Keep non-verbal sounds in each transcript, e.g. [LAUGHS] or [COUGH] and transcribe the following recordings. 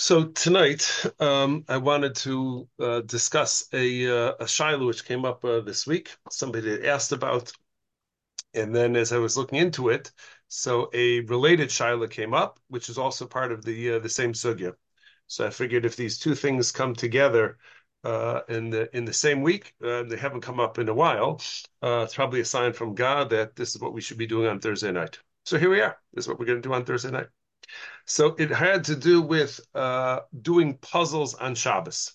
So tonight, um, I wanted to uh, discuss a uh, a shiloh which came up uh, this week. Somebody had asked about, and then as I was looking into it, so a related shiloh came up, which is also part of the uh, the same sugya. So I figured if these two things come together uh, in the in the same week, uh, they haven't come up in a while. Uh, it's probably a sign from God that this is what we should be doing on Thursday night. So here we are. This is what we're going to do on Thursday night. So it had to do with uh, doing puzzles on Shabbos.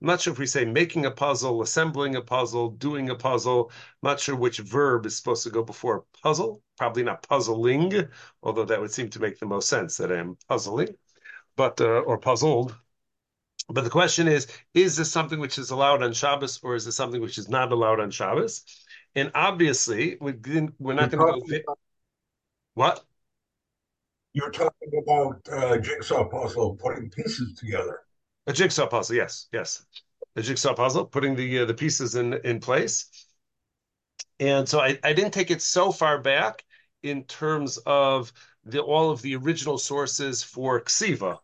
I'm not sure if we say making a puzzle, assembling a puzzle, doing a puzzle. I'm not sure which verb is supposed to go before puzzle. Probably not puzzling, although that would seem to make the most sense that I am puzzling, but uh, or puzzled. But the question is: Is this something which is allowed on Shabbos, or is this something which is not allowed on Shabbos? And obviously, we we're not going to go. What? You're talking about uh, jigsaw puzzle, putting pieces together. A jigsaw puzzle, yes, yes. A jigsaw puzzle, putting the uh, the pieces in in place. And so I, I didn't take it so far back in terms of the all of the original sources for ksiva,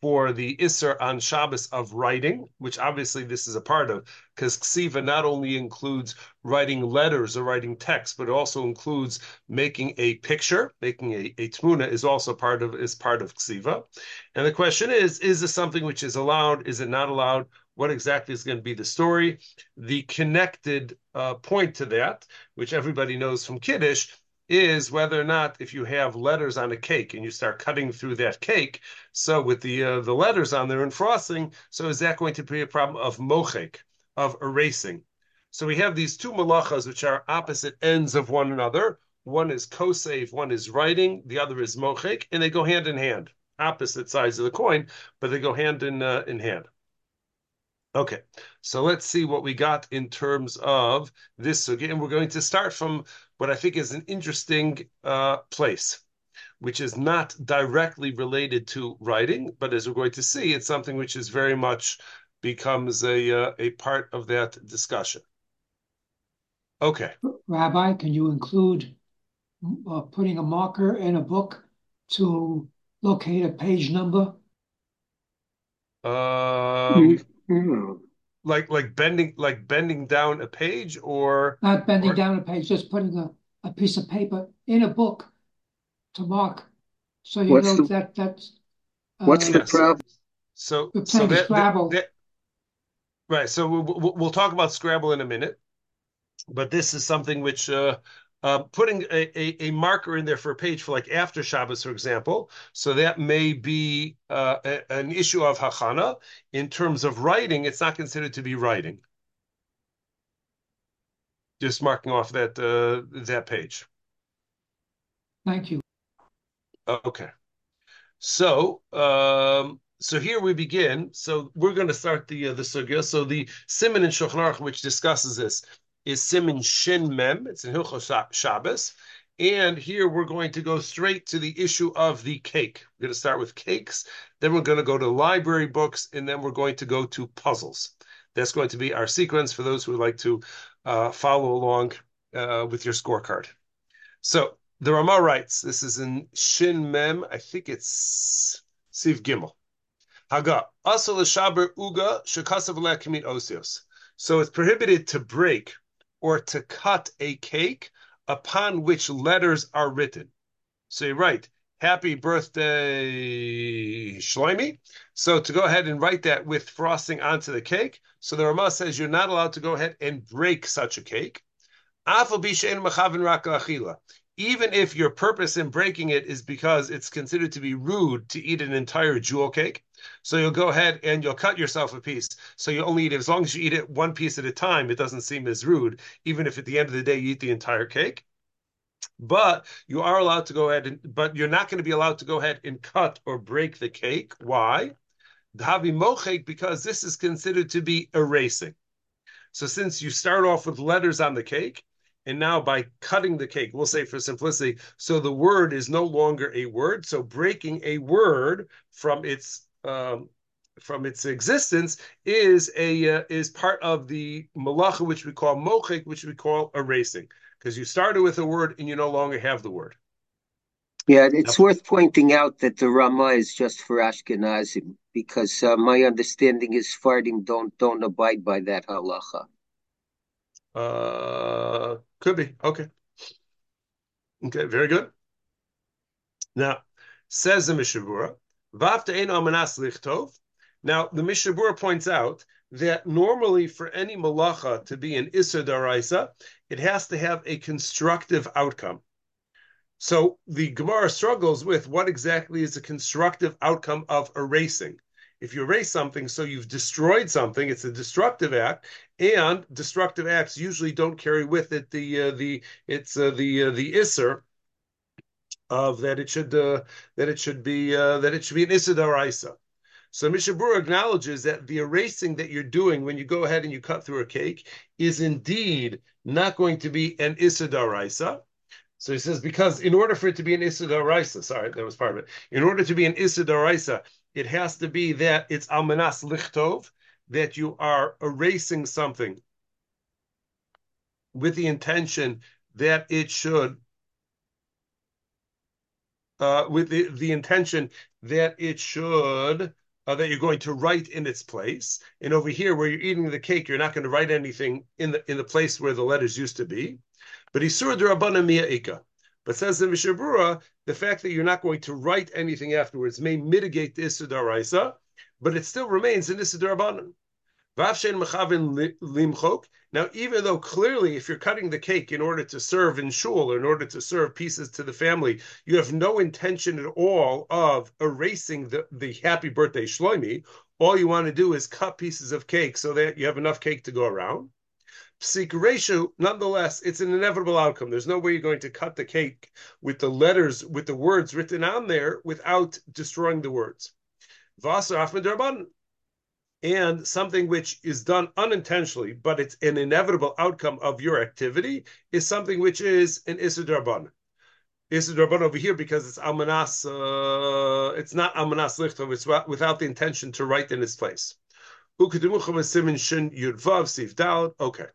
for the Isser on Shabbos of writing, which obviously this is a part of, because Ksiva not only includes writing letters or writing text, but it also includes making a picture, making a, a tmuna is also part of is part of Ksiva. And the question is, is this something which is allowed? Is it not allowed? What exactly is going to be the story? The connected uh, point to that, which everybody knows from Kiddush, is whether or not if you have letters on a cake and you start cutting through that cake, so with the uh, the letters on there and frosting, so is that going to be a problem of mochek, of erasing? So we have these two malachas which are opposite ends of one another. One is kosev, one is writing, the other is mochek, and they go hand in hand, opposite sides of the coin, but they go hand in uh, in hand. Okay, so let's see what we got in terms of this and we're going to start from what I think is an interesting uh, place, which is not directly related to writing, but as we're going to see, it's something which is very much becomes a uh, a part of that discussion. Okay, Rabbi, can you include uh, putting a marker in a book to locate a page number? Um, like like bending like bending down a page or Not bending or down a page, just putting a, a piece of paper in a book to mark. So you What's know the that that's what's uh, the yes. problem? So we're so that, that, Scrabble. that right. So we'll, we'll we'll talk about Scrabble in a minute, but this is something which uh, uh, putting a, a, a marker in there for a page for like after Shabbos, for example. So that may be uh, a, an issue of hachana in terms of writing. It's not considered to be writing. Just marking off that uh, that page. Thank you. Okay. So, um, so here we begin. So we're going to start the uh, the sugya. So the simon in Shulchan Aruch, which discusses this, is simon shin mem. It's in Hilchos Shabbos, and here we're going to go straight to the issue of the cake. We're going to start with cakes, then we're going to go to library books, and then we're going to go to puzzles. That's going to be our sequence for those who would like to uh, follow along uh, with your scorecard. So the Rama writes, this is in Shin Mem, I think it's Siv Gimel. Haga, asal shaber uga shekasav lekimit osios. So it's prohibited to break or to cut a cake upon which letters are written. So you write, Happy birthday, Shloimi. So to go ahead and write that with frosting onto the cake. So the Rama says you're not allowed to go ahead and break such a cake even if your purpose in breaking it is because it's considered to be rude to eat an entire jewel cake. So you'll go ahead and you'll cut yourself a piece. So you only eat it as long as you eat it one piece at a time. It doesn't seem as rude, even if at the end of the day you eat the entire cake. But you are allowed to go ahead and, but you're not going to be allowed to go ahead and cut or break the cake. Why? Dhavi mochek, because this is considered to be erasing. So since you start off with letters on the cake, and now by cutting the cake, we'll say for simplicity, so the word is no longer a word. So breaking a word from its um, from its existence is a uh, is part of the malacha, which we call mochik, which we call erasing, because you started with a word and you no longer have the word. Yeah, it's worth pointing out that the Rama is just for Ashkenazim because uh, my understanding is Fardim don't don't abide by that halacha. Uh, could be okay. Okay, very good. Now, says the Mishna Berura, ein lichtov. Now, the Mishna Berura points out that normally for any malacha to be an Issa Daraisa, it has to have a constructive outcome. So the Gemara struggles with what exactly is the constructive outcome of erasing. If you erase something, so you've destroyed something, it's a destructive act, and destructive acts usually don't carry with it the uh, the it's uh, the uh, the iser of that it should uh, that it should be uh, that it should be an issa daraisa. So Mishna Berura acknowledges that the erasing that you're doing when you go ahead and you cut through a cake is indeed not going to be an daraisa so he says, because in order for it to be an Issa Raisa, sorry, that was part of it. In order to be an Issa Raisa, it has to be that it's Almanas Lichtov, that you are erasing something with the intention that it should, uh, with the, the intention that it should, uh, that you're going to write in its place. And over here, where you're eating the cake, you're not going to write anything in the in the place where the letters used to be. But Isur Rabbanan Mia'ika. But says the Mishna Berura, the fact that you're not going to write anything afterwards may mitigate the Isur Daraisa, but it still remains an Rabbanan. Now, even though clearly, if you're cutting the cake in order to serve in shul, or in order to serve pieces to the family, you have no intention at all of erasing the, the happy birthday shloimi. All you want to do is cut pieces of cake so that you have enough cake to go around psik ratio, nonetheless, it's an inevitable outcome. There's no way you're going to cut the cake with the letters, with the words written on there without destroying the words. And something which is done unintentionally, but it's an inevitable outcome of your activity, is something which is an Isidraban. Isidraban over here because it's Almanas, uh, it's not Almanas Lichtov, it's without the intention to write in its place. Okay.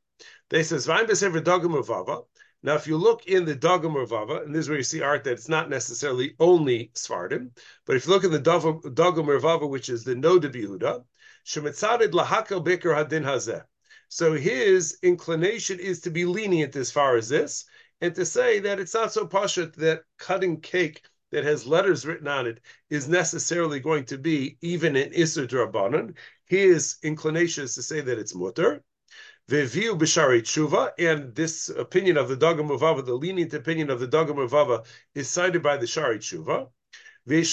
They says Now, if you look in the Dagul Mervava, and this is where you see art that it's not necessarily only Sfardim, but if you look in the Dagul Mervava, which is the Noda B'Yehuda, Shemitzarid Lahakel Beker Hadin Hazeh. So his inclination is to be lenient as far as this, and to say that it's not so pashut that cutting cake that has letters written on it is necessarily going to be even an Isser Drabanan. His inclination is to say that it's mutter. Veviu b'Shaarei Teshuva, and this opinion of the Dagul Mervava, the lenient opinion of the Dagul Mervava, is cited by the Shaarei Teshuva. And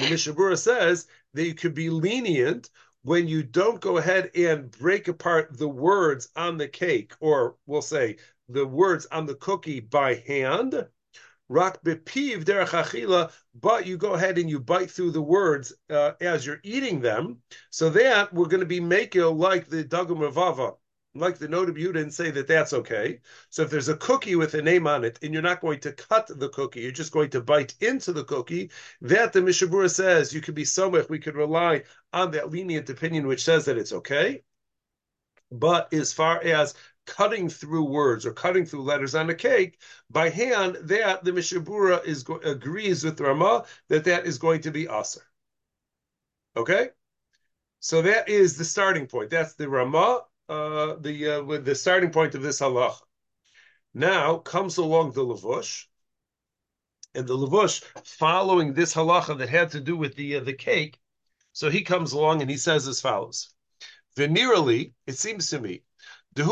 the Mishna Berura says that you could be lenient when you don't go ahead and break apart the words on the cake, or we'll say the words on the cookie by hand, rak bepiv derech achila, but you go ahead and you bite through the words uh, as you're eating them. So that we're going to be making like the Dagul Mervava, like the Noda Yehuda, and say that that's okay. So if there's a cookie with a name on it, and you're not going to cut the cookie, you're just going to bite into the cookie. That the Mishna Berura says you could be somech. We could rely on that lenient opinion which says that it's okay. But as far as cutting through words or cutting through letters on a cake by hand, that the Mishna Berura is agrees with Rama that that is going to be aser. Okay, so that is the starting point. That's the Rama, uh, the uh, the starting point of this halach. Now comes along the Lavush, and the Lavush following this halacha that had to do with the uh, the cake. So he comes along and he says as follows: Venerally, it seems to me this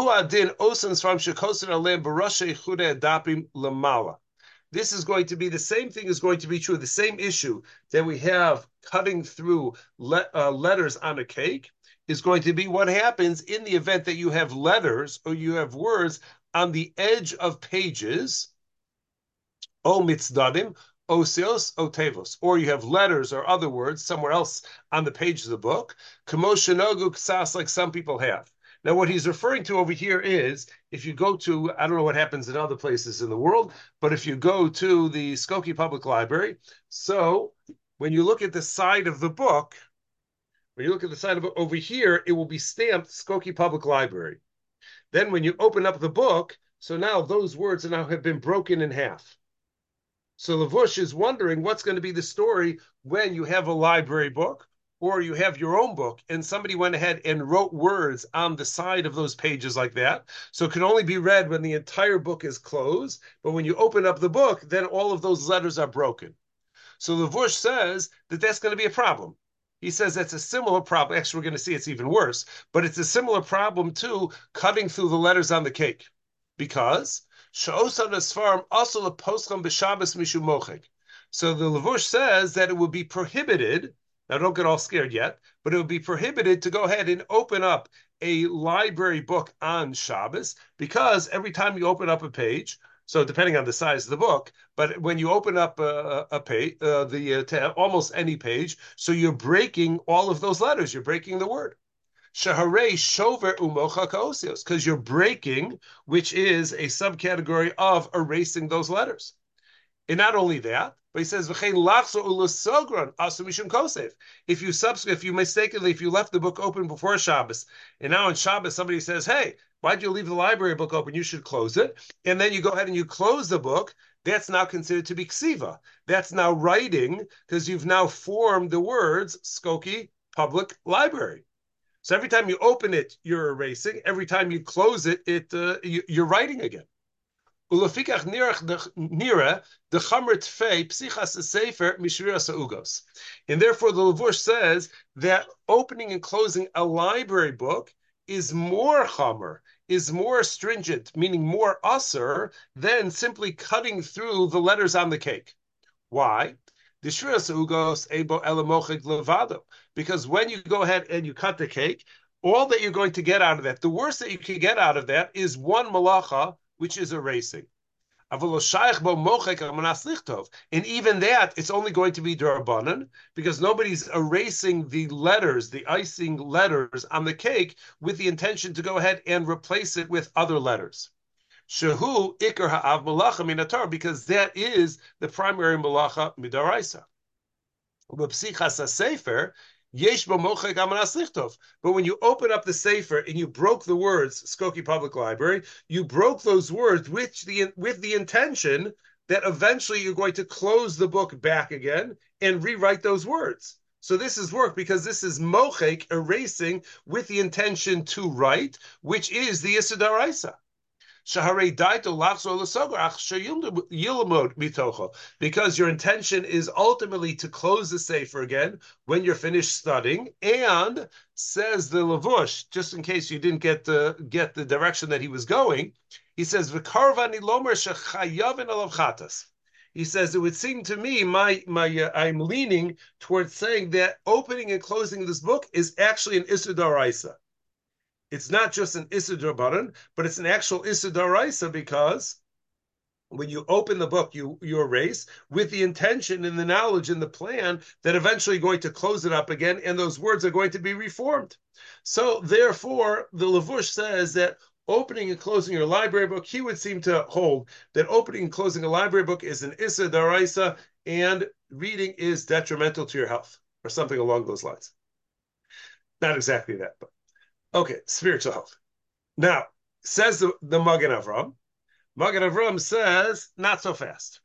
is going to be the same thing is going to be true. The same issue that we have cutting through le- uh, letters on a cake is going to be what happens in the event that you have letters or you have words on the edge of pages. O mitzdadim, osios, otevos, or you have letters or other words somewhere else on the page of the book. Kamoshanogu ksas, like some people have. Now, what he's referring to over here is if you go to, I don't know what happens in other places in the world, but if you go to the Skokie Public Library, so when you look at the side of the book, when you look at the side of it over here, it will be stamped Skokie Public Library. Then when you open up the book, so now those words now have been broken in half. So Lavush is wondering what's going to be the story when you have a library book or you have your own book and somebody went ahead and wrote words on the side of those pages like that. So it can only be read when the entire book is closed. But when you open up the book, then all of those letters are broken. So Lavush says that that's going to be a problem. He says that's a similar problem. Actually, we're going to see it's even worse, but it's a similar problem to cutting through the letters on the cake. Because farm also the so the Lavush says that it would be prohibited. Now, don't get all scared yet, but it would be prohibited to go ahead and open up a library book on Shabbos because every time you open up a page, so depending on the size of the book, but when you open up a, a page, uh, the uh, almost any page, so you're breaking all of those letters. You're breaking the word. Shover umocha kaosios, because you're breaking, which is a subcategory of erasing those letters. And not only that, but he says, If you subsequent, if you mistakenly, if you left the book open before Shabbos, and now on Shabbos somebody says, Hey, why'd you leave the library book open? You should close it. And then you go ahead and you close the book. That's now considered to be ksiva. That's now writing because you've now formed the words Skokie Public Library. So every time you open it, you're erasing. Every time you close it, it uh, you, are writing again. And therefore, the Lavush says that opening and closing a library book is more chamer, is more stringent, meaning more usser than simply cutting through the letters on the cake. Why? Because when you go ahead and you cut the cake, all that you're going to get out of that, the worst that you can get out of that is one malacha, which is erasing. And even that, it's only going to be darabanan because nobody's erasing the letters, the icing letters on the cake with the intention to go ahead and replace it with other letters. Ikar ha'av malacha minatar, because that is the primary malacha midaraisa. Yesh. But when you open up the sefer and you broke the words Skokie Public Library, you broke those words with the with the intention that eventually you're going to close the book back again and rewrite those words. So this is work because this is mochek erasing with the intention to write, which is the Isidaraisa. Because your intention is ultimately to close the Sefer again when you're finished studying. And says the Lavush, just in case you didn't get the, get the direction that he was going, he says, he says it would seem to me my my uh, I'm leaning towards saying that opening and closing this book is actually an Issa it's not just an Isidor button, but it's an actual Isidor because when you open the book, you, you erase with the intention and the knowledge and the plan that eventually going to close it up again, and those words are going to be reformed. So therefore, the Lavush says that opening and closing your library book, he would seem to hold that opening and closing a library book is an Issa and reading is detrimental to your health, or something along those lines. Not exactly that, but Okay, spiritual health. Now, says the, the Magen Avram. Magen Avram says, not so fast.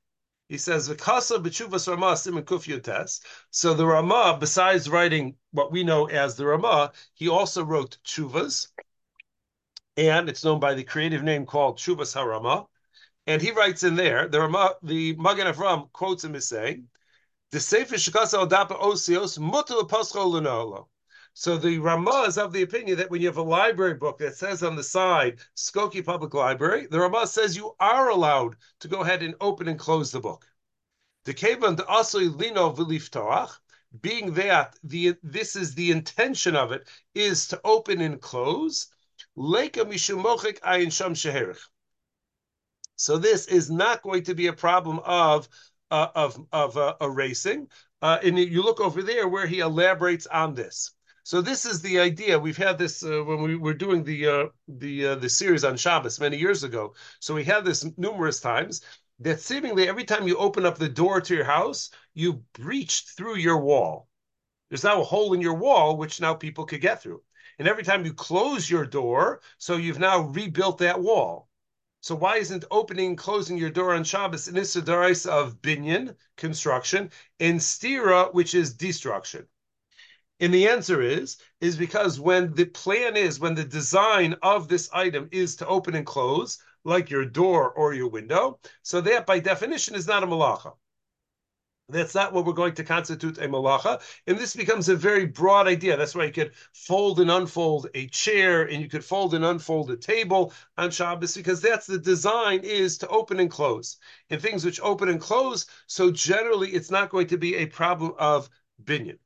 He says, Vikasa b'tshuvas Ramah siman kuf So the Ramah, besides writing what we know as the Ramah, he also wrote tshuvas, and it's known by the creative name called Tshuvas HaRamah. And he writes in there, the Ramah, the Magen Avram quotes him as saying, the Sefer Shekasa al Dapa Osios mutal l'no'olo. So the Ramah is of the opinion that when you have a library book that says on the side Skokie Public Library, the Ramah says you are allowed to go ahead and open and close the book. The Kevan the Asli Lino Viliftoach, being that the this is the intention of it is to open and close. Leka Mishumochik Ayin Sham Sheherich. So this is not going to be a problem of uh, of of uh, erasing. Uh, and you look over there where he elaborates on this. So this is the idea. We've had this uh, when we were doing the uh, the uh, the series on Shabbos many years ago. So we had this numerous times. That seemingly every time you open up the door to your house, you breached through your wall. There's now a hole in your wall which now people could get through. And every time you close your door, so you've now rebuilt that wall. So why isn't opening and closing your door on Shabbos an Issa of binyan, construction, and stira, which is destruction? And the answer is, is because when the plan is, when the design of this item is to open and close, like your door or your window, so that by definition is not a malacha. That's not what we're going to constitute a malacha. And this becomes a very broad idea. That's why you could fold and unfold a chair and you could fold and unfold a table on Shabbos because that's the design is to open and close. And things which open and close, so generally it's not going to be a problem of binyan.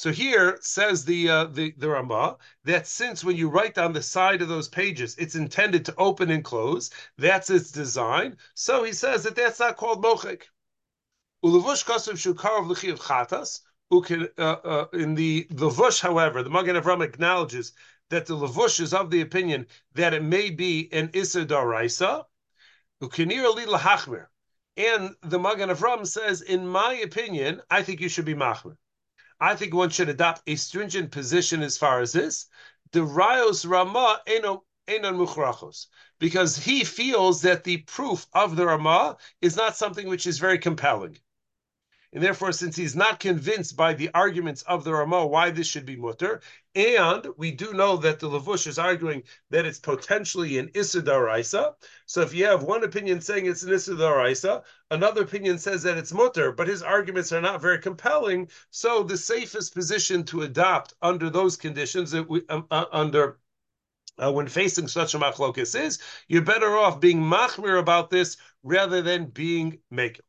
So here says the uh, the the that since when you write on the side of those pages, it's intended to open and close. That's its design. So he says that that's not called mochik. Ulevush kasav shukarov l'chiv chatas. Uh, uh, in the levush, however, the Magen Avram acknowledges that the levush is of the opinion that it may be an issa daraisa. And the Magen Avram says, in my opinion, I think you should be machmir. I think one should adopt a stringent position as far as this. The Rayos Rama eno because he feels that the proof of the Rama is not something which is very compelling. And therefore, since he's not convinced by the arguments of the Ramah why this should be mutter, and we do know that the Lavush is arguing that it's potentially an Issa. So if you have one opinion saying it's an Issa another opinion says that it's mutter, but his arguments are not very compelling. So the safest position to adopt under those conditions, that we, um, uh, under uh, when facing such a machlokas is, you're better off being machmir about this rather than being makel.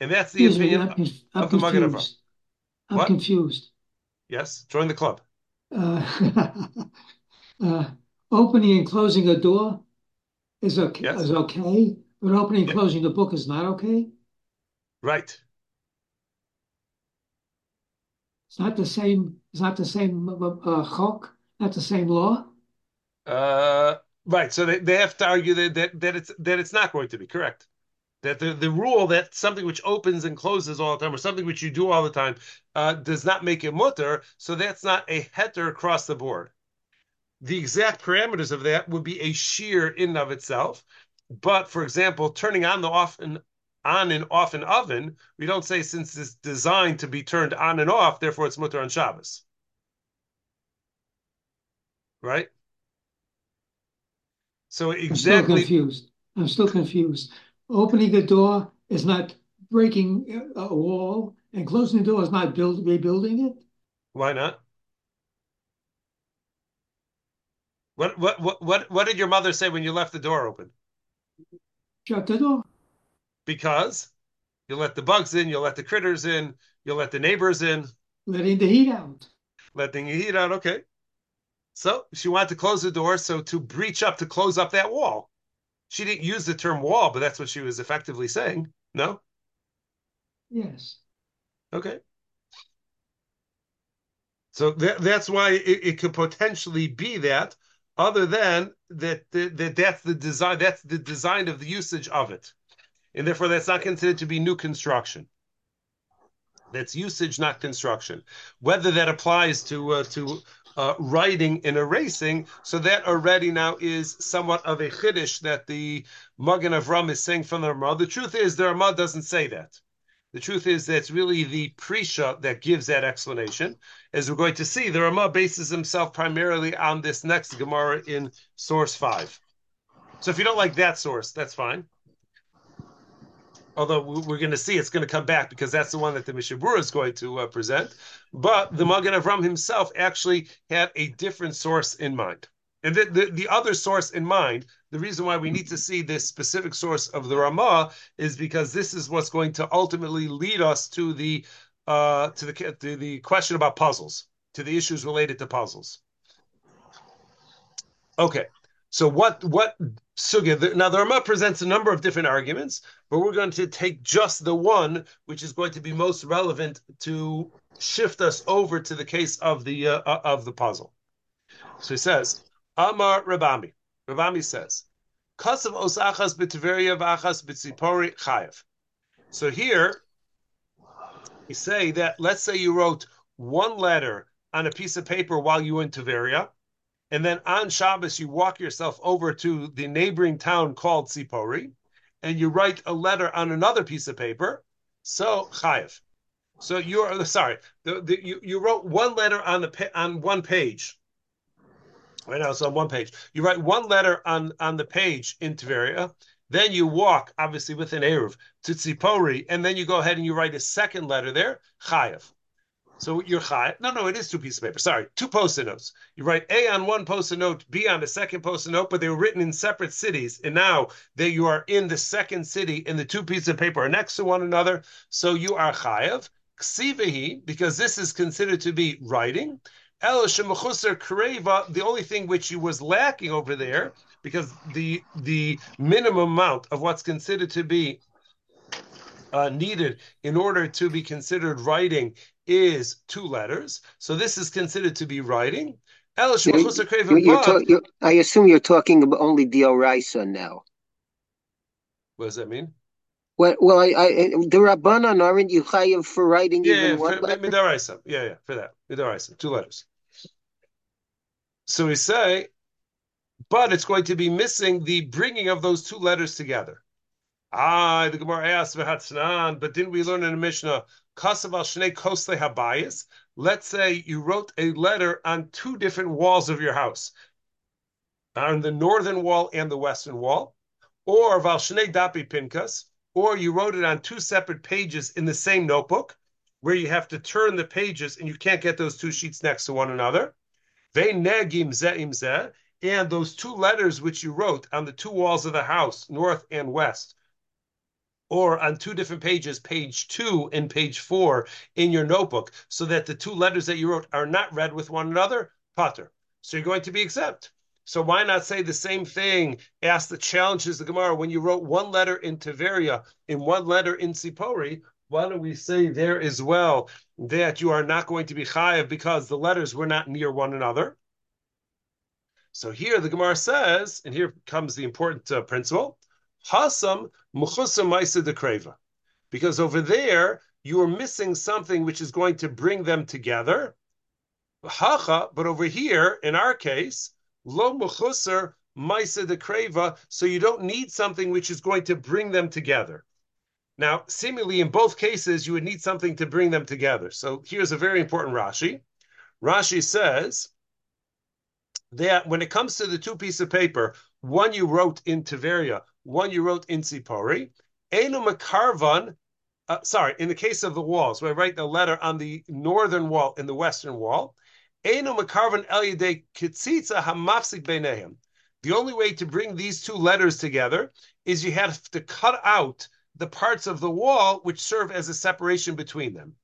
And that's the Excuse me, opinion I'm, I'm of the Magen Avraham. confused. I'm What? confused. Yes, join the club. Uh, [LAUGHS] uh, opening and closing a door is okay, Yes. is okay, but opening and Yeah. closing the book is not okay. Right. It's not the same. It's not the same uh, chok, not the same law. Uh, right. So they, they have to argue that, that that it's that it's not going to be correct. That the, the rule that something which opens and closes all the time, or something which you do all the time, uh, does not make it mutter. So that's not a heter across the board. The exact parameters of that would be a shear in and of itself. But for example, turning on the off and on and off an oven, we don't say since it's designed to be turned on and off, therefore it's mutter on Shabbos. Right? So I'm still exactly confused. I'm still confused. Opening a door is not breaking a a wall, and closing the door is not build, rebuilding it. why not? What what what what what did your mother say when you left the door open? Shut the door. Because you let the bugs in, you let the critters in, you let the neighbors in, letting the heat out. letting the heat out. Okay. So she wanted to close the door, so to breach up, to close up that wall. She didn't use the term wall, but that's what she was effectively saying. No? Yes. Okay. So that, that's why it, it could potentially be that, other than that, that, that that's the design, that's the design of the usage of it. And therefore that's not considered to be new construction. That's usage, not construction. Whether that applies to uh, to uh, writing and erasing, so that already now is somewhat of a chiddush that the Magen Avram is saying from the Ramah. The truth is, the Ramah doesn't say that. The truth is that it's really the Prisha that gives that explanation. As we're going to see, the Ramah bases himself primarily on this next Gemara in source five. So if you don't like that source, that's fine. Although we- we're going to see it's going to come back because that's the one that the Mishna Berura is going to uh, present. But the Magen Avram himself actually had a different source in mind. And the, the, the other source in mind, the reason why we need to see this specific source of the Ramah is because this is what's going to ultimately lead us to the uh, to the to the question about puzzles, to the issues related to puzzles. Okay, so what what sugya? Now the Ramah presents a number of different arguments, but we're going to take just the one which is going to be most relevant to shift us over to the case of the uh, uh, of the puzzle. So he says, Amar Rabami. Rabami says, Kasav osachas b'tiveria v'achas b'tzipori chayev. So here, we say that let's say you wrote one letter on a piece of paper while you in Tveria, and then on Shabbos you walk yourself over to the neighboring town called Sipori, and you write a letter on another piece of paper, so chayev. So you're sorry, the, the, you you wrote one letter on the on one page. Right now, it's on one page, you write one letter on on the page in Tveria. Then you walk, obviously with an eruv, to Tzipori, and then you go ahead and you write a second letter there, chayev. So you're high. No, no, it is two pieces of paper. Sorry, two post-it notes. You write A on one post-it note, B on the second post-it note, but they were written in separate cities. And now that you are in the second city and the two pieces of paper are next to one another, so you are chayav. Ksivehi, because this is considered to be writing. El Kreva, the only thing which you was lacking over there, because the the minimum amount of what's considered to be uh, needed in order to be considered writing is two letters. So this is considered to be writing. You're, you're talk, you're, I assume you're talking about only the Oraisa now. What does that mean? Well, well, I, I, the Rabbanan aren't you for writing yeah, even yeah, one for, letter? Midaraisa. Yeah, yeah, for that. Midaraisa, two letters. So we say, but it's going to be missing the bringing of those two letters together. Ah, the Gemara asks, but didn't we learn in the Mishnah, Kasav al Shnei Kosle Habayis? Let's say you wrote a letter on two different walls of your house, on the northern wall and the western wall, or Val Shnei Dapi Pinkas, or you wrote it on two separate pages in the same notebook, where you have to turn the pages and you can't get those two sheets next to one another. Ve negim ze'im ze, and those two letters which you wrote on the two walls of the house, north and west, or on two different pages, page two and page four in your notebook, so that the two letters that you wrote are not read with one another, pater. So you're going to be exempt. So why not say the same thing? Ask the challenges the Gemara when you wrote one letter in Tiveria and one letter in Sipori. Why don't we say there as well that you are not going to be chayav because the letters were not near one another? So here the Gemara says, and here comes the important uh, principle: Hasam muchusa maisa dekreva. Because over there, you are missing something which is going to bring them together. Hacha, but over here, in our case, lo muchuser maisa dekreva, so you don't need something which is going to bring them together. Now, seemingly in both cases, you would need something to bring them together. So here's a very important Rashi. Rashi says that when it comes to the two pieces of paper, one you wrote in Tiveria, one you wrote in Sipori. Enu Makarvan, uh, sorry, in the case of the walls, where I write the letter on the northern wall in the western wall, Enu Makarvan El Yedei Kitzitza Hamafsik. The only way to bring these two letters together is you have to cut out the parts of the wall which serve as a separation between them.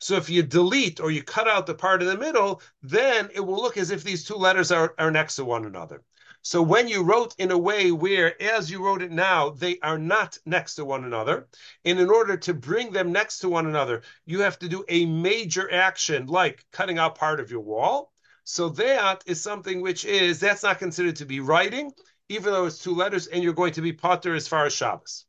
So if you delete or you cut out the part in the middle, then it will look as if these two letters are, are next to one another. So when you wrote in a way where, as you wrote it now, they are not next to one another, and in order to bring them next to one another, you have to do a major action like cutting out part of your wall. So that is something which is, that's not considered to be writing, even though it's two letters, and you're going to be potter as far as Shabbos.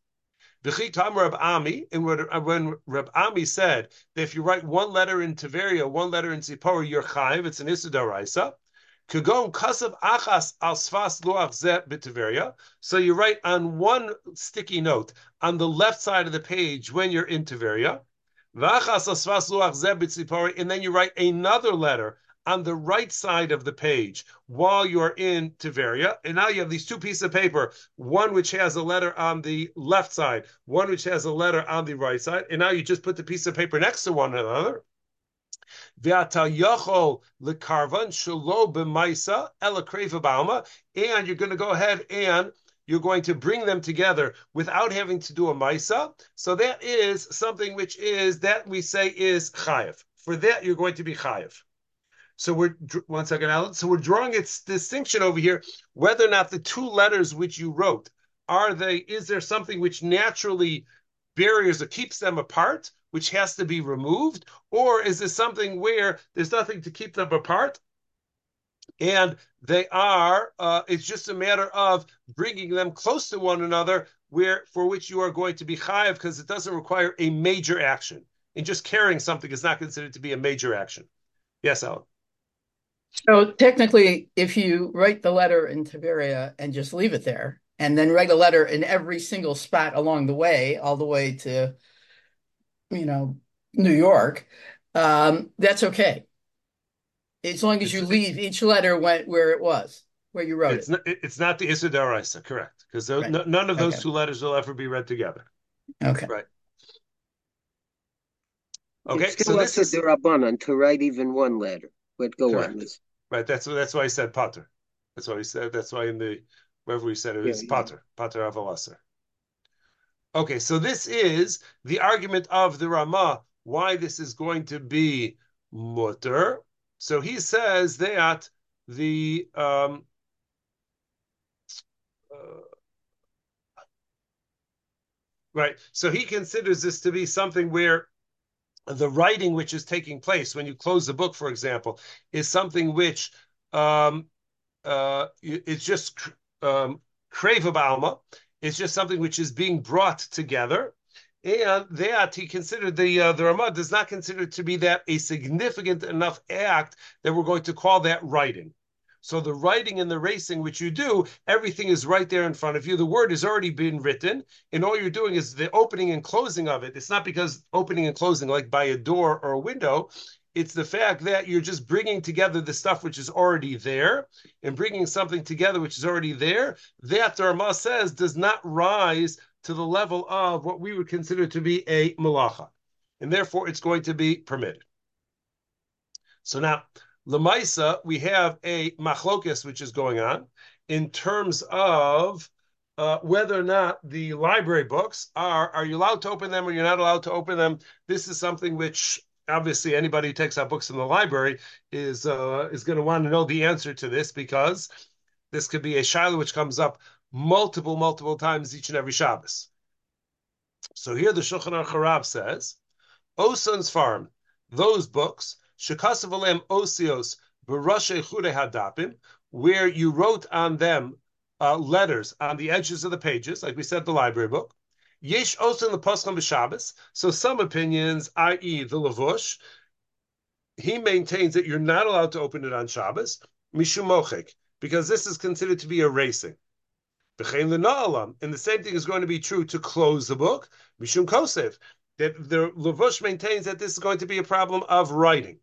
Rab Ami, and uh, when Rab Ami said that if you write one letter in Tiveria, one letter in Zipporah, you're chayiv, it's an Issa Kagon kasav achas al sfas loach. So you write on one sticky note on the left side of the page when you're in Tiveria. V'achas al sfas loach and then you write another letter on the right side of the page while you're in Tiveria. And now you have these two pieces of paper, one which has a letter on the left side, one which has a letter on the right side. And now you just put the piece of paper next to one another and you're going to go ahead and you're going to bring them together without having to do a maisa. So that is something which is that we say is chayiv. For that, you're going to be chayiv. So we're one second, Alan. So we're drawing its distinction over here, whether or not the two letters which you wrote are they. Is there something which naturally barriers or keeps them apart, which has to be removed? Or is this something where there's nothing to keep them apart? And they are, uh, it's just a matter of bringing them close to one another, where for which you are going to be chayiv, because it doesn't require a major action. And just carrying something is not considered to be a major action. Yes, Alan. So technically, if you write the letter in Tiberia and just leave it there, and then write a letter in every single spot along the way, all the way to, you know, New York, um, that's okay. As long as It's- you leave each letter went where it was, where you wrote It's it. not, it's not the Issa Daraisa, correct? Because Right. none of those Okay. two letters will ever be read together. Okay. Right. Okay, It's so still this is to the Rabbanan to write even one letter. But go Correct. on. Right. That's that's why I said Potter. That's why he said. That's why in the wherever we said it Yeah, was yeah. Potter, Potter Avalasser. Okay, so this is the argument of the Rama why this is going to be mutter. So he says that the um, uh, right. So he considers this to be something where the writing which is taking place when you close the book, for example, is something which um, uh, it's just um, crave alma. It's just something which is being brought together, and that he considered the uh, the Ramah does not consider to be that a significant enough act that we're going to call that writing. So the writing and the racing which you do, everything is right there in front of you. The word has already been written, and all you're doing is the opening and closing of it. It's not because opening and closing like by a door or a window. It's the fact that you're just bringing together the stuff which is already there and bringing something together which is already there. That the Ramah says does not rise to the level of what we would consider to be a malacha, and therefore it's going to be permitted. So now, Lamaisa, we have a machlokis which is going on in terms of uh, whether or not the library books are are you allowed to open them or you're not allowed to open them. This is something which obviously anybody who takes out books in the library is uh, is going to want to know the answer to this because this could be a shiloh which comes up multiple multiple times each and every Shabbos. So here the Shulchan Aruch says, Osan's farm, those books, Shekasav Alem Osios Hadapim, where you wrote on them uh, letters on the edges of the pages, like we said, the library book. Yesh also in the Paschal B'Shabbos. So some opinions, i.e., the Lavush, he maintains that you're not allowed to open it on Shabbos, Mishum Mochek, because this is considered to be erasing. And the same thing is going to be true to close the book, Mishum Kosev, that the Lavush maintains that this is going to be a problem of writing.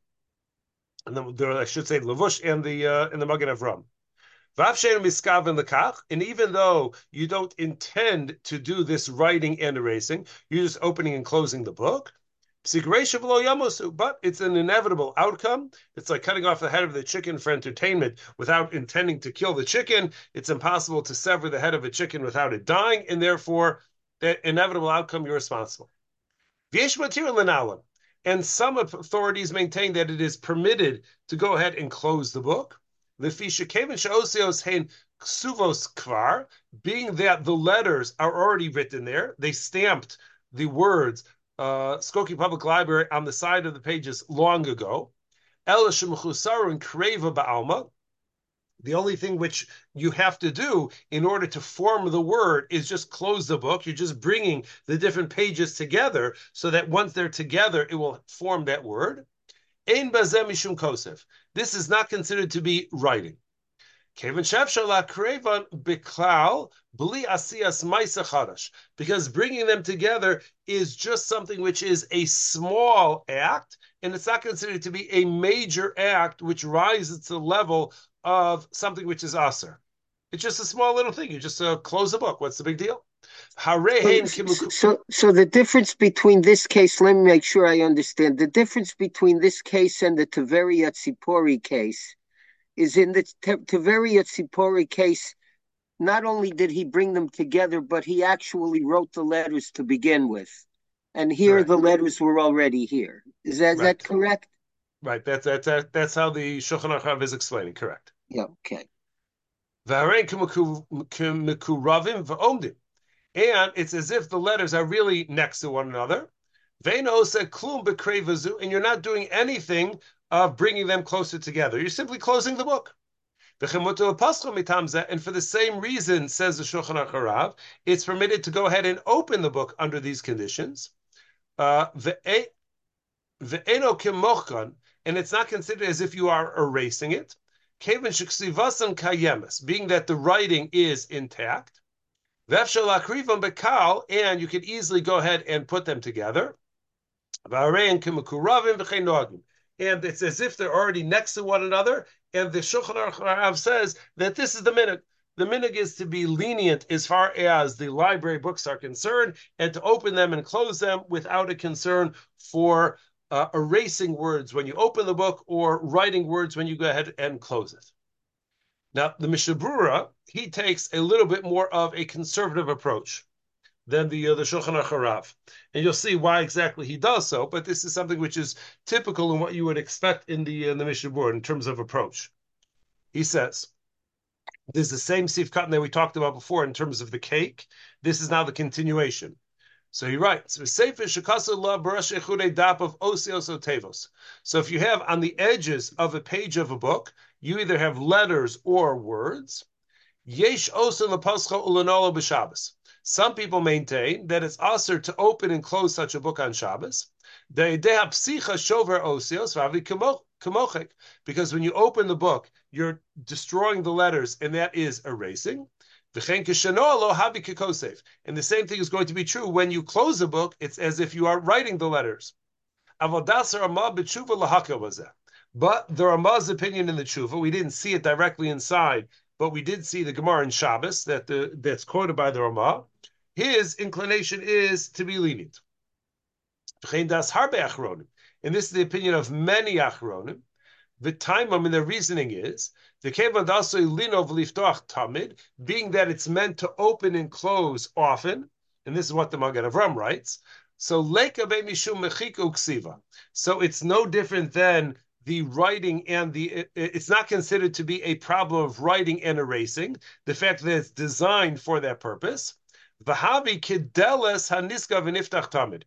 And then there, I should say Lavush and the uh, and the Magen Avram. And even though you don't intend to do this writing and erasing, you're just opening and closing the book. But it's an inevitable outcome. It's like cutting off the head of the chicken for entertainment without intending to kill the chicken. It's impossible to sever the head of a chicken without it dying, and therefore, that inevitable outcome, you're responsible. And some authorities maintain that it is permitted to go ahead and close the book. Being that the letters are already written there, they stamped the words uh, Skokie Public Library on the side of the pages long ago. The only thing which you have to do in order to form the word is just close the book. You're just bringing the different pages together so that once they're together, it will form that word. Ein bazem mishum kosef. This is not considered to be writing. Because bringing them together is just something which is a small act, and it's not considered to be a major act which rises to the level of something which is aser. It's just a small little thing. You just uh, close the book. What's the big deal? So, so, the difference between this case, let me make sure I understand. The difference between this case and the Taveri Tzipori case is in the Taveri Tzipori case, not only did he bring them together, but he actually wrote the letters to begin with. And here Correct. the letters were already here. Is that, is Right. that correct? Right. That's that's that, that's how the Shulchan Aruch is explaining. Correct. Yeah, okay. And it's as if the letters are really next to one another. And you're not doing anything of bringing them closer together. You're simply closing the book. And for the same reason, says the Shulchan Aruch it's permitted to go ahead and open the book under these conditions. Uh, and it's not considered as if you are erasing it. Being that the writing is intact. And you can easily go ahead and put them together. And it's as if they're already next to one another. And the Shulchan Aruch says that this is the minute. The minig is to be lenient as far as the library books are concerned, and to open them and close them without a concern for uh, erasing words when you open the book or writing words when you go ahead and close it. Now, the Mishna Berura, he takes a little bit more of a conservative approach than the uh, the Shulchan Aruch and you'll see why exactly he does so. But this is something which is typical in what you would expect in the in the Mishna Berura in terms of approach. He says. This is the same Sif Katan that we talked about before in terms of the cake. This is now the continuation. So he writes, So if you have on the edges of a page of a book, you either have letters or words. Some people maintain that it's usher to open and close such a book on Shabbos. Because when you open the book, you're destroying the letters, and that is erasing. And the same thing is going to be true when you close a book, it's as if you are writing the letters. But the Ramah's opinion in the Tshuva, we didn't see it directly inside, but we did see the Gemara in Shabbos that the, that's quoted by the Ramah. His inclination is to be lenient. And this is the opinion of many Achronim. The time I mean the reasoning is the tamid, being that it's meant to open and close often, and this is what the Magen Avram writes. So. So it's no different than the writing and the it's not considered to be a problem of writing and erasing. The fact that it's designed for that purpose. Vahavi kideles haniska v'niftach tamid.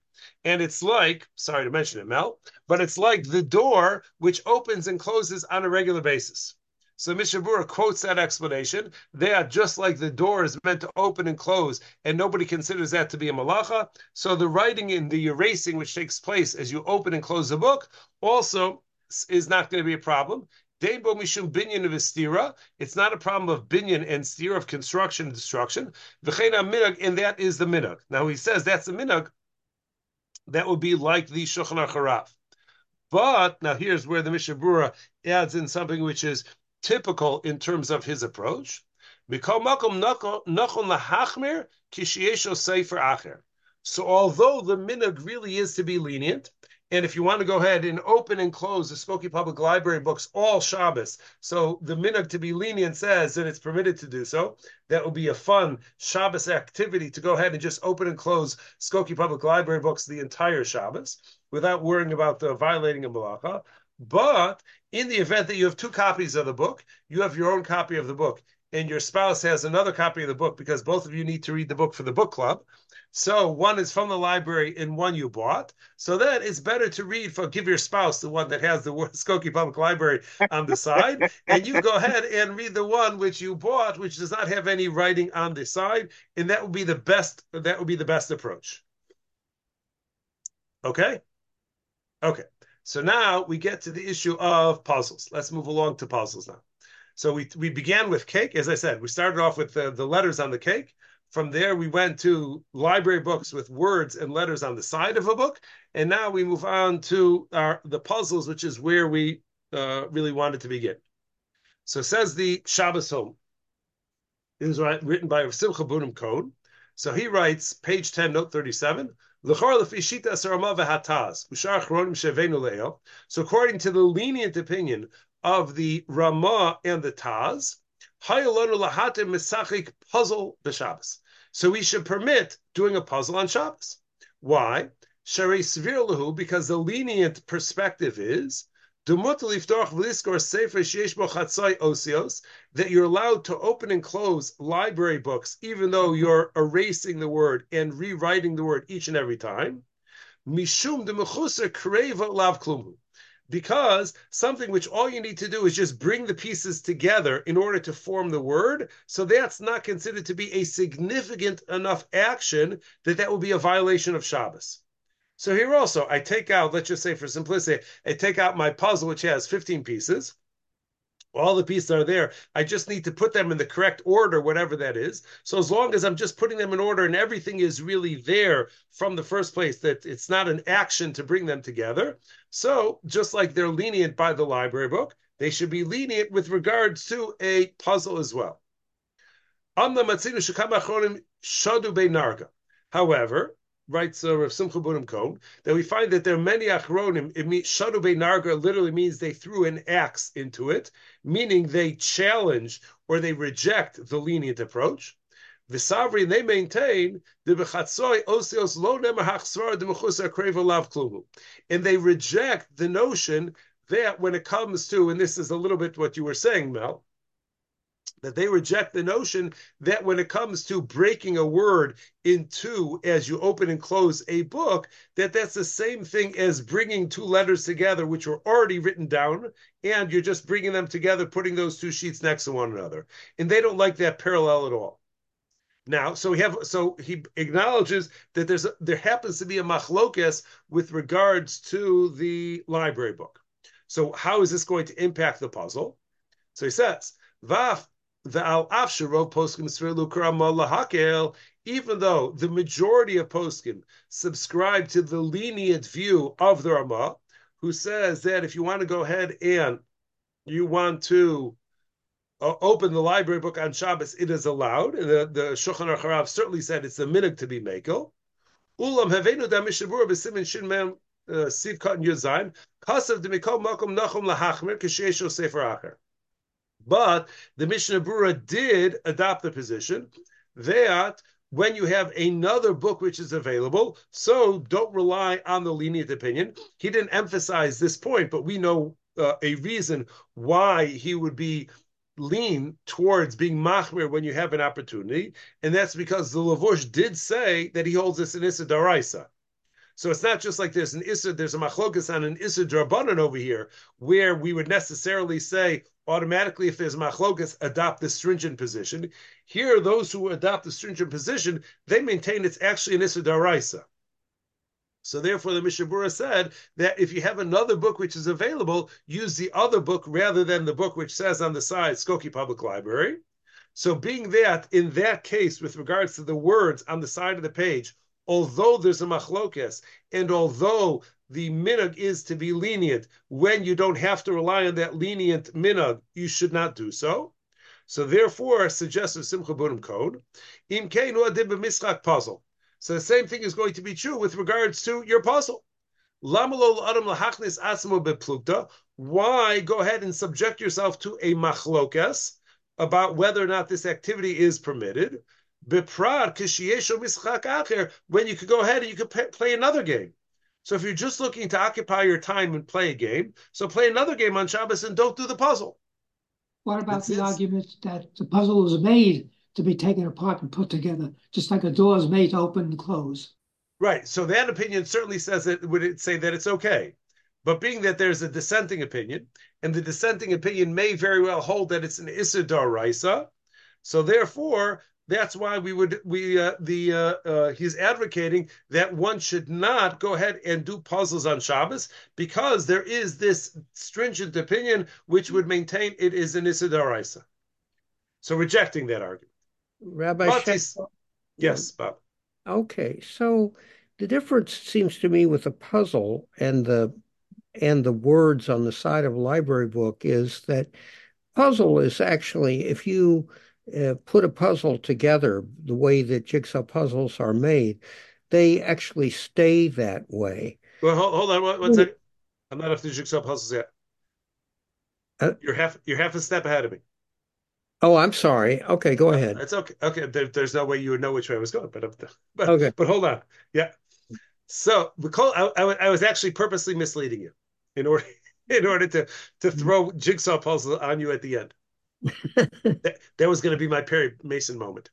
And it's like, sorry to mention it, Mel, but it's like the door which opens and closes on a regular basis. So Mishna Berura quotes that explanation. They are just like the door is meant to open and close, and nobody considers that to be a malacha. So the writing and the erasing which takes place as you open and close the book also is not going to be a problem. Binyan of. It's not a problem of binyan and stira of construction and destruction. V'cheina minag, and that is the minag. Now he says that's the minag that would be like the Shulchan Aruch But now here's where the Mishna Berura adds in something which is typical in terms of his approach. So although the minhag really is to be lenient, and if you want to go ahead and open and close the Skokie Public Library books all Shabbos, so the minhag to be lenient says that it's permitted to do so. That would be a fun Shabbos activity to go ahead and just open and close Skokie Public Library books the entire Shabbos without worrying about the violating a malacha. But in the event that you have two copies of the book, you have your own copy of the book, and your spouse has another copy of the book because both of you need to read the book for the book club. So one is from the library and one you bought. So then it's better to read for give your spouse the one that has the [LAUGHS] Skokie Public Library on the side, and you go ahead and read the one which you bought, which does not have any writing on the side, and that would be the best. That would be the best approach. Okay. Okay. So now we get to the issue of puzzles. Let's move along to puzzles now. So we we began with cake, as I said. We started off with the, the letters on the cake. From there, we went to library books with words and letters on the side of a book, and now we move on to our the puzzles, which is where we uh, really wanted to begin. So says the Shabbos Home. It is written by Simcha Bunim Cohen. So he writes, page 10, note 37. So according to the lenient opinion of the Ramah and the Taz, puzzle the b'Shabbos. So we should permit doing a puzzle on Shabbos. Why? Because the lenient perspective is that you're allowed to open and close library books, even though you're erasing the word and rewriting the word each and every time. Mishum de lav because something which all you need to do is just bring the pieces together in order to form the word. So that's not considered to be a significant enough action that that will be a violation of Shabbos. So here also, I take out, let's just say for simplicity, I take out my puzzle, which has 15 pieces. All the pieces are there. I just need to put them in the correct order, whatever that is. So as long as I'm just putting them in order and everything is really there from the first place, that it's not an action to bring them together. So just like they're lenient by the library book, they should be lenient with regards to a puzzle as well. However, writes uh, Rav Simcha Bunim Cohen, that we find that there are many achronim. It means Shadu Narga literally means they threw an axe into it, meaning they challenge or they reject the lenient approach. Sovereign they maintain the osios lo lav and they reject the notion that when it comes to, and this is a little bit what you were saying, Mel, that they reject the notion that when it comes to breaking a word in two as you open and close a book, that that's the same thing as bringing two letters together, which were already written down, and you're just bringing them together, putting those two sheets next to one another. And they don't like that parallel at all. Now, so we have, so he acknowledges that there's a, there happens to be a machlokes with regards to the library book. So how is this going to impact the puzzle? So he says, Vaf even though the majority of poskim subscribe to the lenient view of the Rama, who says that if you want to go ahead and you want to uh, open the library book on Shabbos, it is allowed. The, the Shulchan Aruch certainly said it's a minute to be makel. Ulam havenu da mishabur b'simin shin mem uh, siv katan yuzayim kasav demikol makom nachum lahachmer k'sheisho sefer acher. But the Mishnah Brura did adopt the position that when you have another book which is available, so don't rely on the lenient opinion. He didn't emphasize this point, but we know uh, a reason why he would be lean towards being machmir when you have an opportunity, and that's because the Lavush did say that he holds this in Issa Daraisa. So it's not just like there's an Issa, there's a machlokas on an Issa Drabanan over here, where we would necessarily say, automatically, if there's machlokas, adopt the stringent position. Here, those who adopt the stringent position, they maintain it's actually an Issa Daraisa. So therefore, the Mishna Berura said that if you have another book which is available, use the other book rather than the book which says on the side Skokie Public Library. So being that in that case, with regards to the words on the side of the page, although there's a machlokes, and although the minhag is to be lenient, when you don't have to rely on that lenient minhag, you should not do so. So therefore, suggests Simcha Bunim Cohen, im mischak puzzle. So the same thing is going to be true with regards to your puzzle. Why go ahead and subject yourself to a machlokes about whether or not this activity is permitted? When you could go ahead and you could play another game. So if you're just looking to occupy your time and play a game, so play another game on Shabbos and don't do the puzzle. What about That's the it. argument that the puzzle was made to be taken apart and put together, just like a door is made to open and close? Right. So that opinion certainly says it would it say that it's okay. But being that there's a dissenting opinion, and the dissenting opinion may very well hold that it's an Isidar Raisa, so therefore that's why we would we uh, the uh, uh, he's advocating that one should not go ahead and do puzzles on Shabbos because there is this stringent opinion which would maintain it is an Isidaraisa. So rejecting that argument. Rabbi Yes, Bob. Okay, so the difference seems to me with the puzzle and the and the words on the side of a library book is that puzzle is actually if you uh, put a puzzle together the way that jigsaw puzzles are made, they actually stay that way. Well, hold, hold on one, one second. I'm not up to jigsaw puzzles yet. Uh, you're half you're half a step ahead of me. Oh, I'm sorry. Okay, go ahead. That's okay. Okay, there, there's no way you would know which way I was going, but [LAUGHS] but okay. But hold on. Yeah. So I, I, I was actually purposely misleading you in order [LAUGHS] in order to to throw jigsaw puzzles on you at the end [LAUGHS] that, that, was going to be my Perry Mason moment.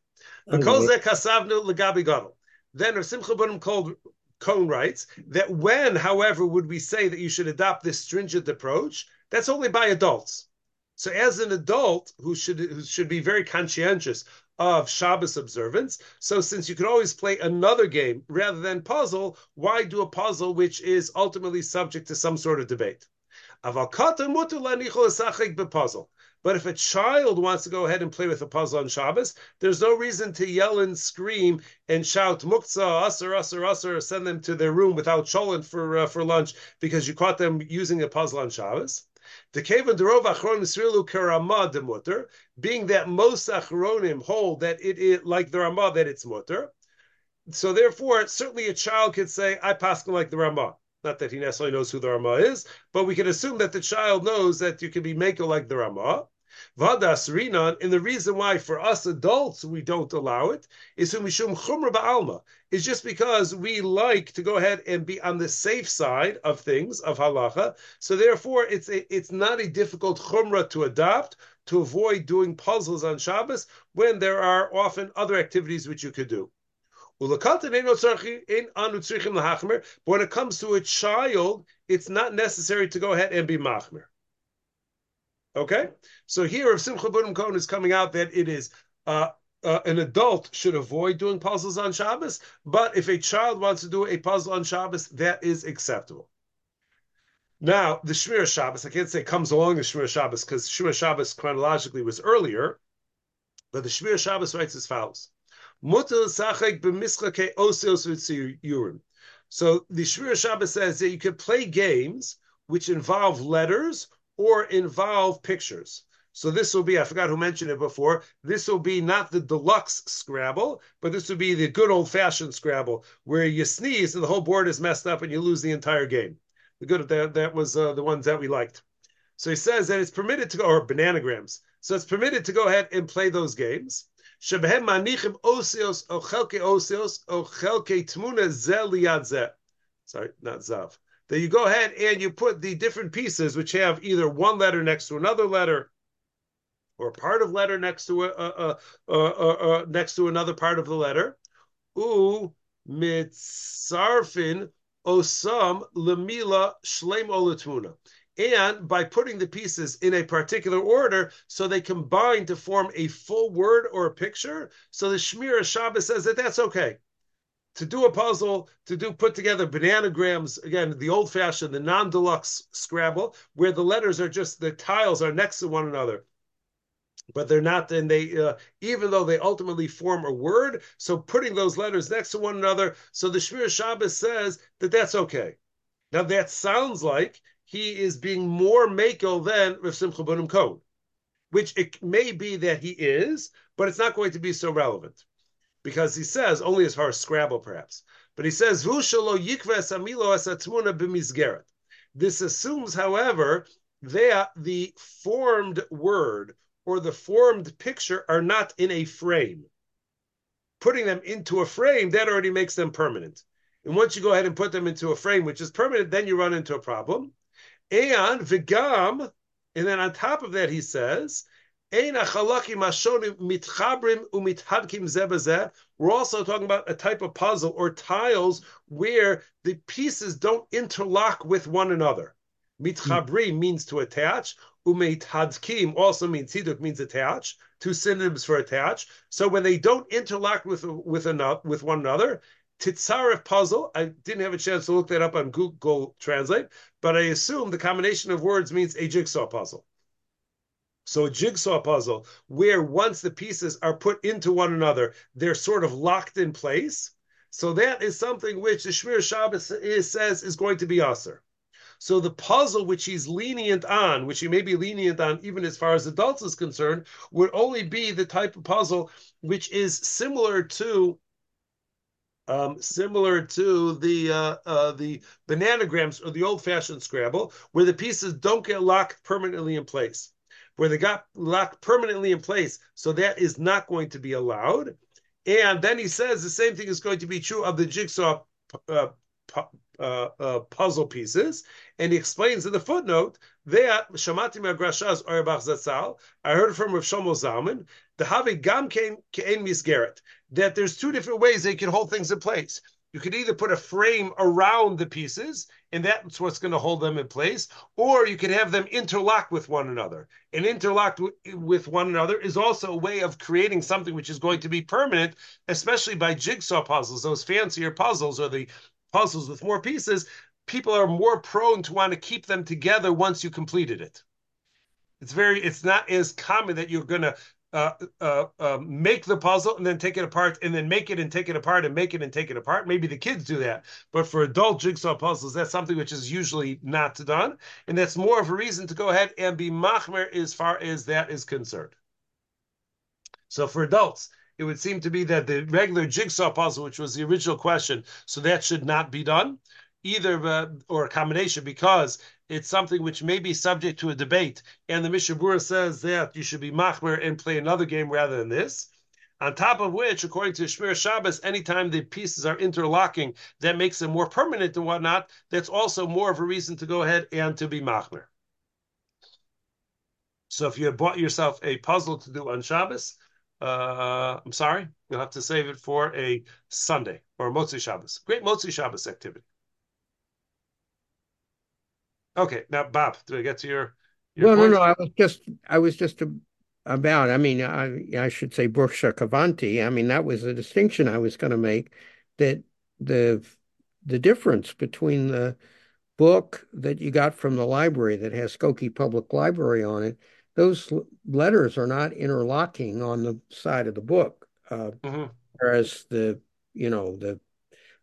Then Rav Simcha called Cohen writes that when, however, would we say that you should adopt this stringent approach? That's only by adults. So, as an adult who should who should be very conscientious of Shabbos observance. So since you could always play another game rather than puzzle, why do a puzzle which is ultimately subject to some sort of debate? But if a child wants to go ahead and play with a puzzle on Shabbos, there's no reason to yell and scream and shout muktzah, usser, usser, usser, send them to their room without cholent for uh, for lunch because you caught them using a puzzle on Shabbos. The Kavan Derov Achronim Srilu Karama Demutter, being that most Achronim hold that it is like the Ramah that it's mutter. So therefore, certainly a child could say, I pass like the Ramah. Not that he necessarily knows who the Rama is, but we can assume that the child knows that you can be maker like the Rama. Vadas Rinan, and the reason why for us adults we don't allow it is mishum chumra ba'alma. Is just because we like to go ahead and be on the safe side of things of halacha. So therefore, it's a, it's not a difficult chumra to adopt to avoid doing puzzles on Shabbos when there are often other activities which you could do. But when it comes to a child, it's not necessary to go ahead and be machmer. Okay, so here, if Simcha Bunim Cohen is coming out that it is uh, uh, an adult should avoid doing puzzles on Shabbos, but if a child wants to do a puzzle on Shabbos, that is acceptable. Now, the Shmir Shabbos, I can't say comes along the Shmir Shabbos because Shmir Shabbos chronologically was earlier, but the Shmir Shabbos writes as follows. So the Shmir Shabbos says that you can play games which involve letters or involve pictures. So this will be, I forgot who mentioned it before, this will be not the deluxe Scrabble, but this will be the good old fashioned Scrabble where you sneeze and the whole board is messed up and you lose the entire game. The good that that was uh, the ones that we liked. So he says that it's permitted to go, or bananagrams. So it's permitted to go ahead and play those games. Sorry, not zav. That you go ahead and you put the different pieces which have either one letter next to another letter, or part of letter next to a, a, a, a next to another part of the letter. U mitzarfin osam lemila shleim olatmuna and by putting the pieces in a particular order so they combine to form a full word or a picture. So the Shmir Shabbos says that that's okay. To do a puzzle, to do put together bananagrams, again, the old fashioned, the non deluxe Scrabble, where the letters are just, the tiles are next to one another but they're not and they uh, even though they ultimately form a word so putting those letters next to one another so the shmir shabbos says that that's okay now that sounds like he is being more makel than Rav Simcha Bunim Cohen, which it may be that he is, but it's not going to be so relevant because he says only as far as Scrabble, perhaps. But he says Vushalo yikves amilo asatmuna. This assumes, however, that the formed word or the formed picture are not in a frame. Putting them into a frame that already makes them permanent. And once you go ahead and put them into a frame which is permanent, then you run into a problem. And vigam, and then on top of that, he says, we're also talking about a type of puzzle or tiles where the pieces don't interlock with one another. Mitchabrim hmm. means to attach. Umeitadkim also means hiduk means attach. Two synonyms for attach. So when they don't interlock with with another with one another, Titzaref puzzle. I didn't have a chance to look that up on Google Translate, but I assume the combination of words means a jigsaw puzzle. So a jigsaw puzzle where once the pieces are put into one another, they're sort of locked in place. So that is something which the Shmir Shabbos says is going to be usher. So the puzzle which he's lenient on, which he may be lenient on even as far as adults is concerned, would only be the type of puzzle which is similar to um, similar to the uh, uh, the bananagrams or the old-fashioned Scrabble, where the pieces don't get locked permanently in place, where they got locked permanently in place. So that is not going to be allowed. And then he says the same thing is going to be true of the jigsaw uh, uh, uh, puzzle pieces, and he explains in the footnote that Shamati Magrashaz Auerbach Zatzal. I heard from Rav Shlomo Zalman the Havi Gam Kein Misgeret that there's two different ways they can hold things in place. You could either put a frame around the pieces, and that's what's going to hold them in place, or you could have them interlock with one another. And interlocked with one another is also a way of creating something which is going to be permanent, especially by jigsaw puzzles, those fancier puzzles or the puzzles with more pieces. People are more prone to want to keep them together once you completed it. It's very, it's not as common that you're going to uh, uh, uh, make the puzzle and then take it apart and then make it and take it apart and make it and take it apart. Maybe the kids do that, but for adult jigsaw puzzles, that's something which is usually not done, and that's more of a reason to go ahead and be machmer as far as that is concerned. So for adults, it would seem to be that the regular jigsaw puzzle, which was the original question, so that should not be done either uh, or a combination because it's something which may be subject to a debate. And the Mishnah Berurah says that you should be machmer and play another game rather than this. On top of which, according to Shmir Shabbos, anytime the pieces are interlocking, that makes them more permanent and whatnot. That's also more of a reason to go ahead and to be machmer. So if you have bought yourself a puzzle to do on Shabbos, uh, I'm sorry, you'll have to save it for a Sunday or a Motzi Shabbos. Great Motzi Shabbos activity. Okay, now Bob, did I get to your? your no, point? no, no. I was just, I was just about. I mean, I, I should say Bruksha Kavanti. I mean, that was the distinction I was going to make. That the the difference between the book that you got from the library that has Skokie Public Library on it, those letters are not interlocking on the side of the book, uh, mm-hmm. whereas the you know the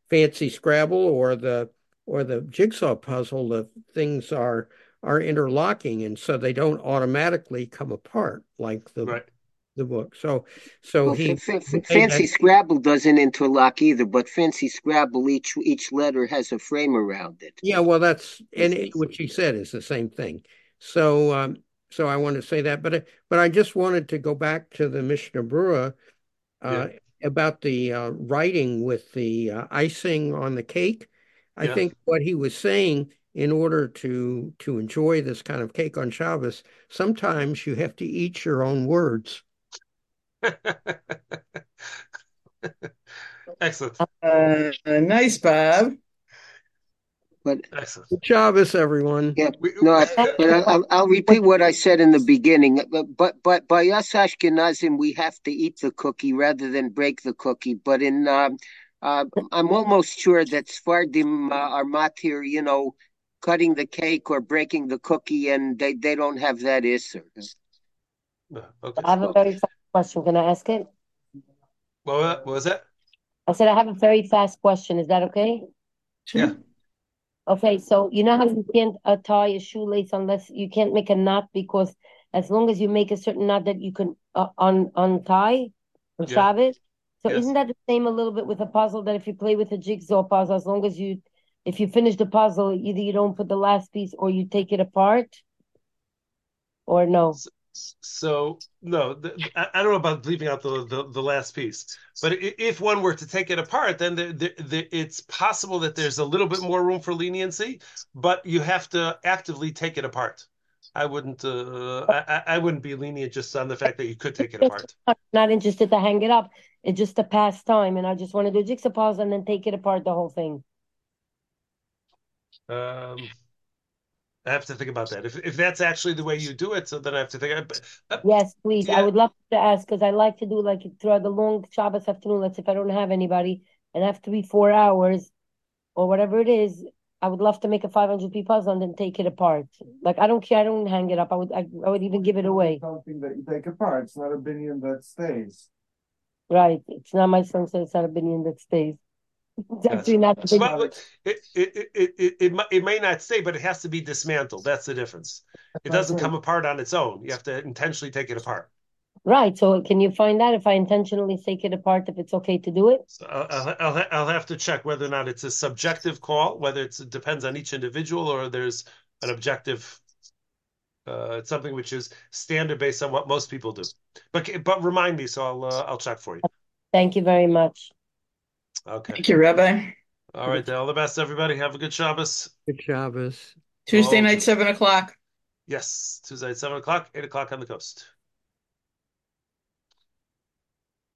fancy Scrabble or the or the jigsaw puzzle, the things are are interlocking, and so they don't automatically come apart like the right. the book. So, so well, he, f- f- fancy that, Scrabble doesn't interlock either, but fancy Scrabble each each letter has a frame around it. Yeah, well, that's and it, what she said is the same thing. So, um, so I want to say that, but but I just wanted to go back to the Mishnah Berurah uh, yeah. about the uh, writing with the uh, icing on the cake. I yeah. think what he was saying, in order to to enjoy this kind of cake on Shabbos, sometimes you have to eat your own words. [LAUGHS] Excellent. Uh, nice, Bob. But Excellent. Good Shabbos, everyone. Yeah, no, but I'll, I'll, repeat what I said in the beginning. But but by us Ashkenazim, we have to eat the cookie rather than break the cookie. But in um, uh, I'm almost sure that Sfardim uh, are matir, you know, cutting the cake or breaking the cookie, and they, they don't have that issue. Okay. I have a very fast question. Can I ask it? What, what was that? I said I have a very fast question. Is that okay? Yeah. Okay, so you know how you can't uh, tie a shoelace unless you can't make a knot because as long as you make a certain knot that you can uh, un untie or yeah. Shabbos, so yes. isn't that the same a little bit with a puzzle that if you play with a jigsaw puzzle, as long as you if you finish the puzzle, either you don't put the last piece or you take it apart? Or no? So, so no, the, I, I, don't know about leaving out the, the, the last piece, but if one were to take it apart, then the, the, it's possible that there's a little bit more room for leniency, but you have to actively take it apart. I wouldn't. Uh, I, I wouldn't be lenient just on the fact that you could take it apart. I'm not interested to hang it up. It's just a pastime, and I just want to do jigsaw puzzle and then take it apart the whole thing. Um, I have to think about that. If if that's actually the way you do it, so then I have to think. Uh, yes, please. Yeah. I would love to ask because I like to do like throughout the long Shabbos afternoon. Let's say if I don't have anybody and have to be four hours or whatever it is. I would love to make a 500 p puzzle and then take it apart. Like I don't care. I don't hang it up. I would. I, I would even give it away. Something that you take apart. It's not a binyan that stays. Right. It's not my son said it's not a binyan that stays. It's actually not the well, it, it, it, it, it, it, may not stay, but it has to be dismantled. That's the difference. It doesn't come apart on its own. You have to intentionally take it apart. Right. So can you find that if I intentionally take it apart, if it's okay to do it? So I'll, I'll, I'll have to check whether or not it's a subjective call, whether it's, it depends on each individual or there's an objective. Uh, it's something which is standard based on what most people do. But but remind me, so I'll uh, I'll check for you. Thank you very much. Okay. Thank you, Rabbi. All right. All the best, everybody. Have a good Shabbos. Good Shabbos. Tuesday night, seven o'clock. Yes, Tuesday at seven o'clock, eight o'clock on the coast.